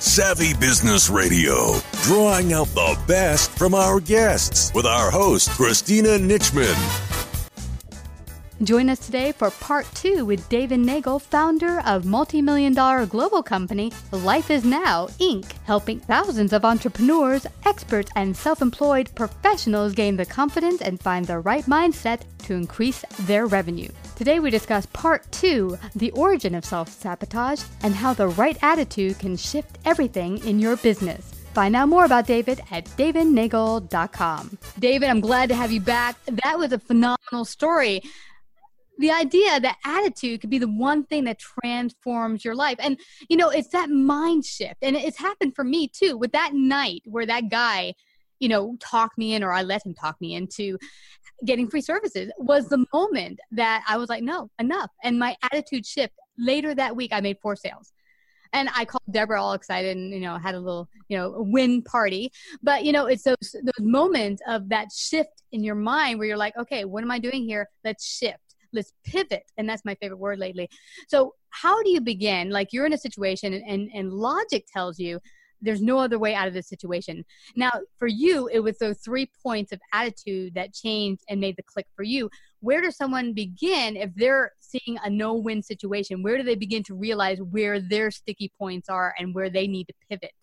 Savvy Business Radio, drawing out the best from our guests with our host, Christina Nichman. Join us today for part two with David Neagle, founder of multi-million dollar global company Life is Now, Inc., helping thousands of entrepreneurs, experts, and self-employed professionals gain the confidence and find the right mindset to increase their revenue. Today we discuss part two, the origin of self-sabotage, and how the right attitude can shift everything in your business. Find out more about David at davidneagle.com. David, I'm glad to have you back. That was a phenomenal story the idea that attitude could be the one thing that transforms your life and you know it's that mind shift and it's happened for me too with that night where that guy you know talked me in or i let him talk me into getting free services was the moment that i was like no enough. And my attitude shift later that week i made four sales. And I called Deborah all excited and you know had a little you know win party. But you know it's those those moments of that shift in your mind where you're like, okay, what am I doing here? Let's shift. Let's pivot. And that's my favorite word lately. So how do you begin? Like you're in a situation and, and, and logic tells you there's no other way out of this situation now for you it was those three points of attitude that changed and made the click for you where does someone begin if they're seeing a no-win situation where do they begin to realize where their sticky points are and where they need to pivot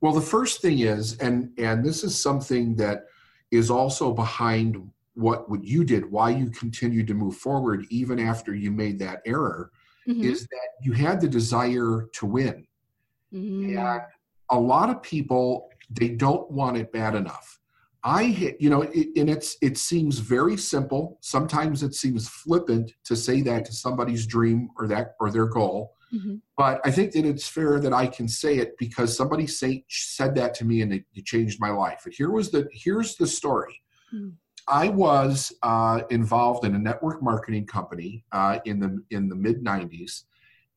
well the first thing is and and this is something that is also behind what what you did, why you continued to move forward even after you made that error, mm-hmm. is that you had the desire to win. Mm-hmm. And a lot of people they don't want it bad enough. I hit, you know, it, and it's it seems very simple. Sometimes it seems flippant to say that to somebody's dream or that or their goal. Mm-hmm. But I think that it's fair that I can say it because somebody say, said that to me and it, it changed my life. And here was the here's the story. Mm. I was uh, involved in a network marketing company uh, in the in the mid '90s,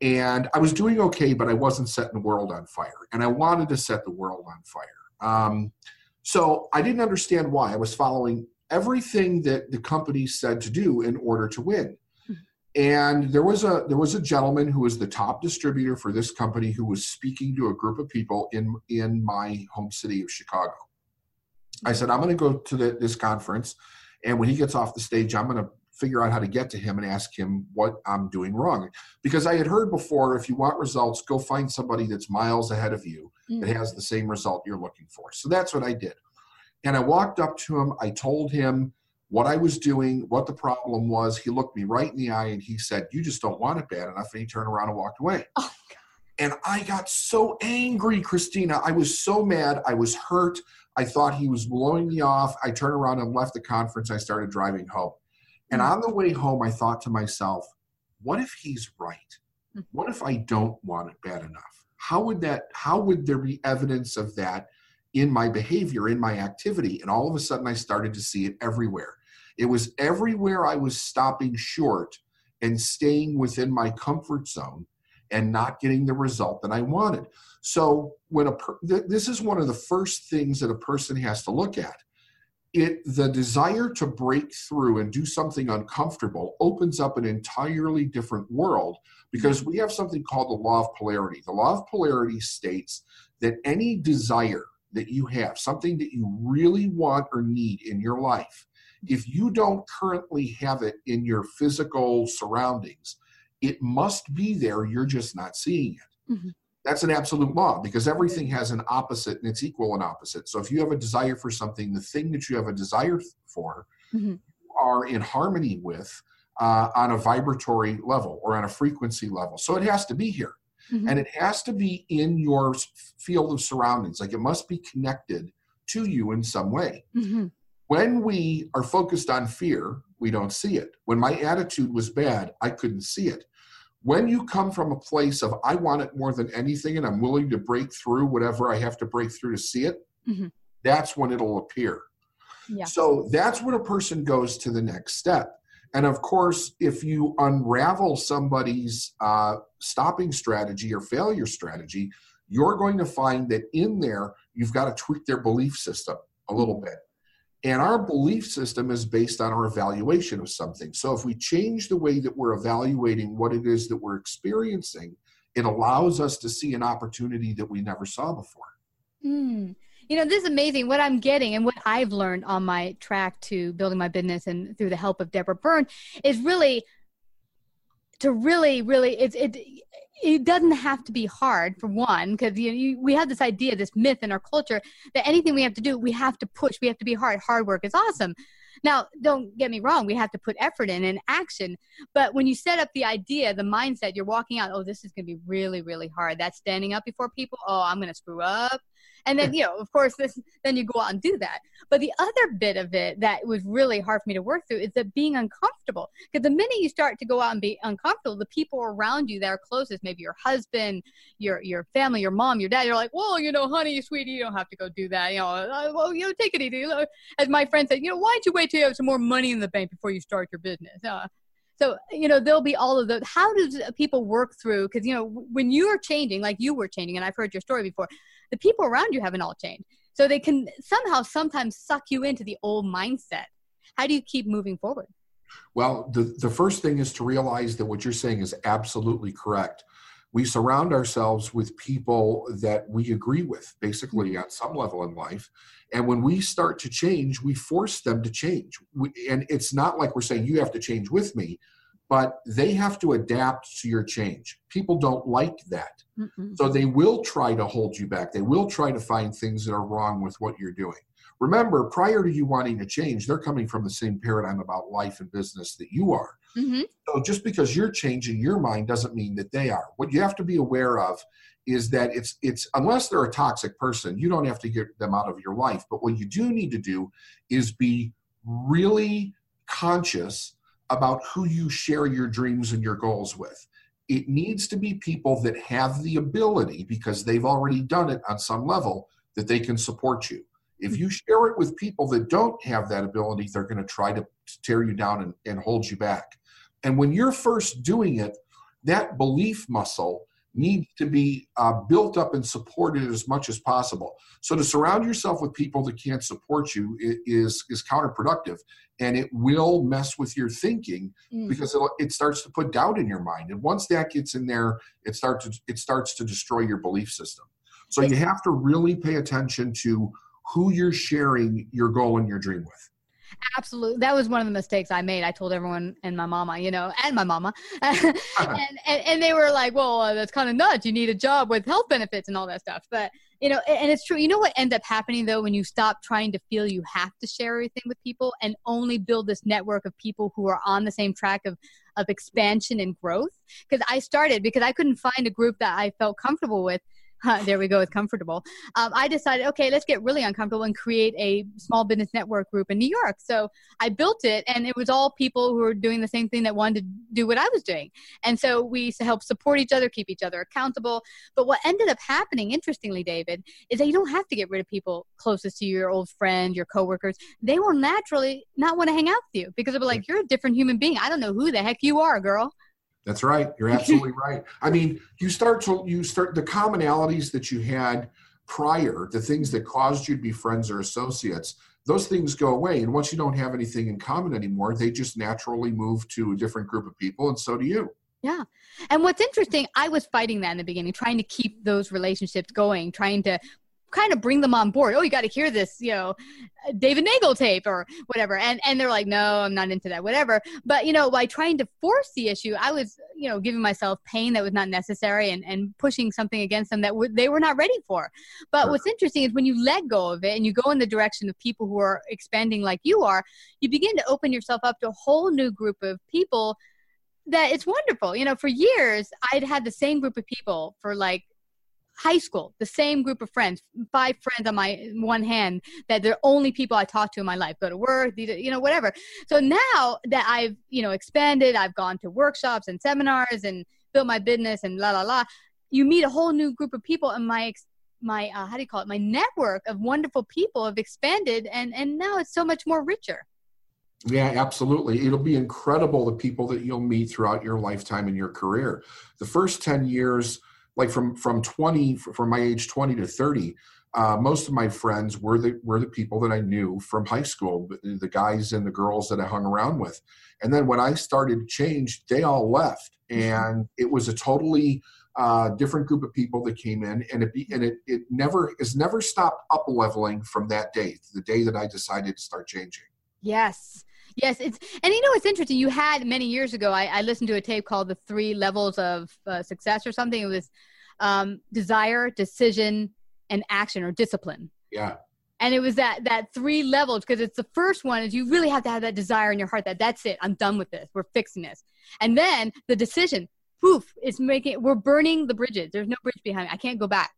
and I was doing okay, but I wasn't setting the world on fire, and I wanted to set the world on fire. Um, so I didn't understand why. I was following everything that the company said to do in order to win. And there was a there was a gentleman who was the top distributor for this company who was speaking to a group of people in in my home city of Chicago. I said, I'm going to go to the, this conference. And when he gets off the stage, I'm going to figure out how to get to him and ask him what I'm doing wrong. Because I had heard before if you want results, go find somebody that's miles ahead of you mm. that has the same result you're looking for. So that's what I did. And I walked up to him. I told him what I was doing, what the problem was. He looked me right in the eye and he said, You just don't want it bad enough. And he turned around and walked away. Oh, and I got so angry, Christina. I was so mad. I was hurt. I thought he was blowing me off. I turned around and left the conference. I started driving home. And on the way home, I thought to myself, what if he's right? Hmm. What if I don't want it bad enough? How would that, how would there be evidence of that in my behavior, in my activity? And all of a sudden, I started to see it everywhere. It was everywhere I was stopping short and staying within my comfort zone and not getting the result that I wanted. So when a per- th- this is one of the first things that a person has to look at. It the desire to break through and do something uncomfortable opens up an entirely different world because we have something called the law of polarity. The law of polarity states that any desire that you have, something that you really want or need in your life, if you don't currently have it in your physical surroundings, it must be there. You're just not seeing it. Mm-hmm. That's an absolute law because everything has an opposite and it's equal and opposite. So if you have a desire for something, the thing that you have a desire for mm-hmm. are in harmony with uh, on a vibratory level or on a frequency level. So it has to be here. Mm-hmm. And it has to be in your field of surroundings. Like it must be connected to you in some way. Mm-hmm. When we are focused on fear, we don't see it. When my attitude was bad, I couldn't see it. When you come from a place of, I want it more than anything and I'm willing to break through whatever I have to break through to see it, mm-hmm. that's when it'll appear. Yeah. So that's when a person goes to the next step. And of course, if you unravel somebody's uh, stopping strategy or failure strategy, you're going to find that in there, you've got to tweak their belief system a little mm-hmm. bit. And our belief system is based on our evaluation of something. So if we change the way that we're evaluating what it is that we're experiencing it allows us to see an opportunity that we never saw before. Mm. You know, this is amazing. What I'm getting and what I've learned on my track to building my business and through the help of Deborah Byrne is really to really, really, it's it. It doesn't have to be hard for one, because you, you, we have this idea, this myth in our culture that anything we have to do, we have to push, we have to be hard. Hard work is awesome. Now, don't get me wrong, we have to put effort in and action. But when you set up the idea, the mindset, you're walking out, oh, this is going to be really, really hard. That's standing up before people. Oh, I'm going to screw up and then you know of course this then you go out and do that. But the other bit of it that was really hard for me to work through is that being uncomfortable. Because the minute you start to go out and be uncomfortable the people around you that are closest maybe your husband your your family your mom your dad you're like well you know honey sweetie you don't have to go do that. You know uh, well you know take it easy. As my friend said you know why don't you wait till you have some more money in the bank before you start your business? Uh, so you know there'll be all of those. How does people work through? Because you know when you are changing like you were changing and i've heard your story before the people around you haven't all changed. So they can somehow sometimes suck you into the old mindset. How do you keep moving forward? Well the, the first thing is to realize that what you're saying is absolutely correct. We surround ourselves with people that we agree with basically on some level in life. And when we start to change we force them to change. We, and it's not like we're saying you have to change with me but they have to adapt to your change. People don't like that. Mm-mm. so they will try to hold you back. They will try to find things that are wrong with what you're doing. Remember prior to you wanting to change they're coming from the same paradigm about life and business that you are. Mm-hmm. so just because you're changing your mind doesn't mean that they are. What you have to be aware of is that it's it's unless they're a toxic person you don't have to get them out of your life. But what you do need to do is be really conscious about who you share your dreams and your goals with it needs to be people that have the ability because they've already done it on some level that they can support you if you share it with people that don't have that ability, they're going to try to tear you down and, and hold you back. And when you're first doing it, that belief muscle needs to be uh, built up and supported as much as possible. So to surround yourself with people that can't support you is is counterproductive, and it will mess with your thinking mm. because it, it starts to put doubt in your mind. And once that gets in there, it starts to, it starts to destroy your belief system. So you have to really pay attention to who you're sharing your goal and your dream with. Absolutely. That was one of the mistakes I made. I told everyone and my mama, you know, and my mama. and, and, and, they were like, well, uh, that's kind of nuts. You need a job with health benefits and all that stuff. But, you know, and it's true. You know what ends up happening though when you stop trying to feel you have to share everything with people and only build this network of people who are on the same track of, of expansion and growth? Because I started because I couldn't find a group that I felt comfortable with there we go with comfortable. Um, i decided okay let's get really uncomfortable and create a small business network group in new york. So i built it and it was all people who were doing the same thing that wanted to do what i was doing. And so we help support each other keep each other accountable. But what ended up happening interestingly david is that you don't have to get rid of people closest to you, your old friend your coworkers. They will naturally not want to hang out with you because they'll be like you're a different human being. I don't know who the heck you are girl that's right. You're absolutely right. I mean, you start to you start the commonalities that you had prior, the things that caused you to be friends or associates, those things go away. And once you don't have anything in common anymore, they just naturally move to a different group of people, and so do you. Yeah. And what's interesting, I was fighting that in the beginning, trying to keep those relationships going, trying to kind of bring them on board. Oh, you got to hear this, you know, David Neagle tape or whatever. And and they're like, no, I'm not into that, whatever. But you know, by trying to force the issue, I was, you know, giving myself pain that was not necessary and and pushing something against them that w- they were not ready for. But sure. what's interesting is when you let go of it and you go in the direction of people who are expanding like you are, you begin to open yourself up to a whole new group of people that it's wonderful. You know, for years I'd had the same group of people for like high school, the same group of friends, five friends on my one hand that they're only people I talk to in my life, go to work, you know, whatever. So now that I've, you know, expanded, I've gone to workshops and seminars and built my business and la la la, you meet a whole new group of people and my my uh, how do you call it my network of wonderful people have expanded and and now it's so much more richer yeah, absolutely. It'll be incredible the people that you'll meet throughout your lifetime and your career. The first 10 years like from from 20 from my age 20 to 30 uh, most of my friends were the were the people that I knew from high school, the guys and the girls that I hung around with. And then when I started to change, they all left, mm-hmm. and it was a totally uh, different group of people that came in, and it be, and it it never has never stopped up leveling from that day, the day that I decided to start changing. Yes. Yes, it's and you know it's interesting. You had many years ago. I, I listened to a tape called "The Three Levels of uh, Success" or something. It was um, desire, decision, and action or discipline. Yeah. And it was that that three levels because it's the first one is you really have to have that desire in your heart that that's it. I'm done with this. We're fixing this. And then the decision, poof, it's making we're burning the bridges. There's no bridge behind. Me. I can't go back.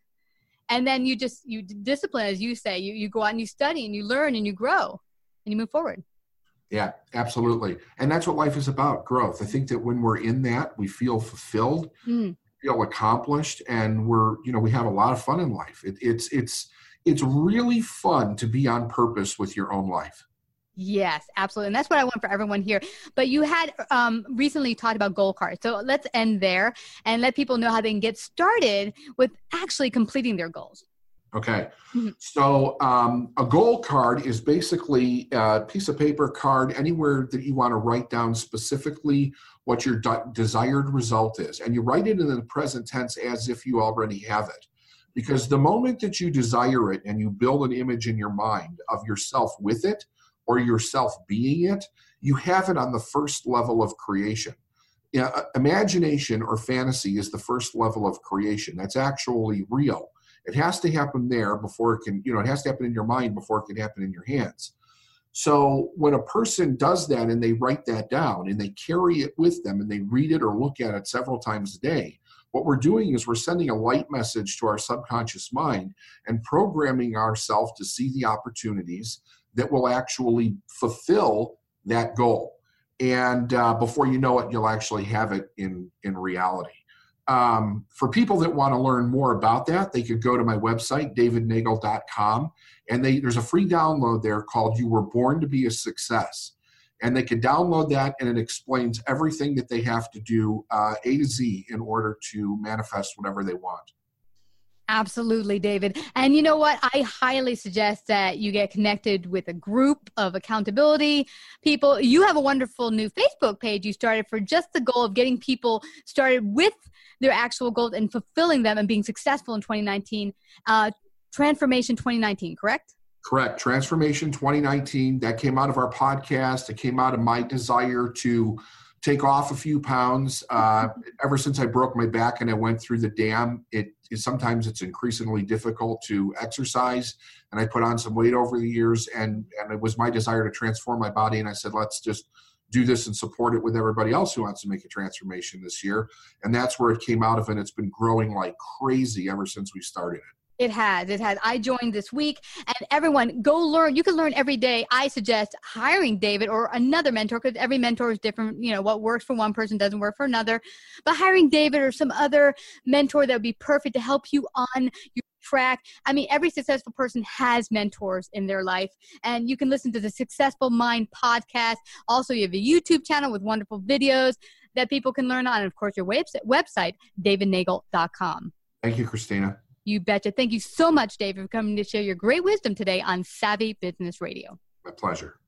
And then you just you discipline as you say. You you go out and you study and you learn and you grow and you move forward. Yeah, absolutely. And that's what life is about growth. I think that when we're in that, we feel fulfilled, mm. feel accomplished, and we're, you know, we have a lot of fun in life. It, it's, it's, it's really fun to be on purpose with your own life. Yes, absolutely. And that's what I want for everyone here. But you had um, recently talked about goal cards. So let's end there and let people know how they can get started with actually completing their goals. Okay. Mm-hmm. So um, a goal card is basically a piece of paper card anywhere that you want to write down specifically what your de- desired result is. And you write it in the present tense as if you already have it. Because the moment that you desire it and you build an image in your mind of yourself with it or yourself being it, you have it on the first level of creation. Yeah, imagination or fantasy is the first level of creation. That's actually real it has to happen there before it can, you know, it has to happen in your mind before it can happen in your hands. So when a person does that and they write that down and they carry it with them and they read it or look at it several times a day, what we're doing is we're sending a light message to our subconscious mind and programming ourselves to see the opportunities that will actually fulfill that goal. And uh, before you know it, you'll actually have it in in reality. Um, for people that want to learn more about that, they could go to my website, davidneagle.com, and they, there's a free download there called You Were Born to Be a Success. And they can download that, and it explains everything that they have to do uh, A to Z in order to manifest whatever they want. Absolutely, David. And you know what? I highly suggest that you get connected with a group of accountability people. You have a wonderful new Facebook page you started for just the goal of getting people started with their actual goals and fulfilling them and being successful in 2019. Uh, Transformation 2019, correct? Correct. Transformation 2019. That came out of our podcast. It came out of my desire to take off a few pounds. Uh, ever since I broke my back and I went through the dam, it, it, sometimes it's increasingly difficult to exercise. And I put on some weight over the years, and and it was my desire to transform my body. And I said, let's just do this and support it with everybody else who wants to make a transformation this year. And that's where it came out of, and it's been growing like crazy ever since we started it. It has. It has. I joined this week, and everyone go learn. You can learn every day. I suggest hiring David or another mentor because every mentor is different. You know, what works for one person doesn't work for another. But hiring David or some other mentor that would be perfect to help you on your track. I mean, every successful person has mentors in their life, and you can listen to the Successful Mind podcast. Also, you have a YouTube channel with wonderful videos that people can learn on, and of course, your website, website davidneagle.com. Thank you, Christina. You betcha. Thank you so much, Dave, for coming to share your great wisdom today on Savvy Business Radio. My pleasure.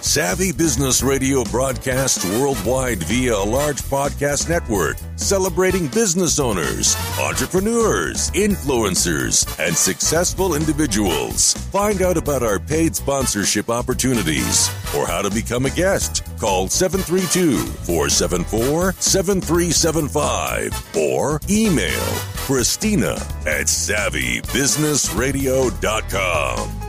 Savvy Business Radio broadcasts worldwide via a large podcast network celebrating business owners, entrepreneurs, influencers, and successful individuals. Find out about our paid sponsorship opportunities or how to become a guest. Call 732 474 7375 or email Christina at savvybusinessradio.com.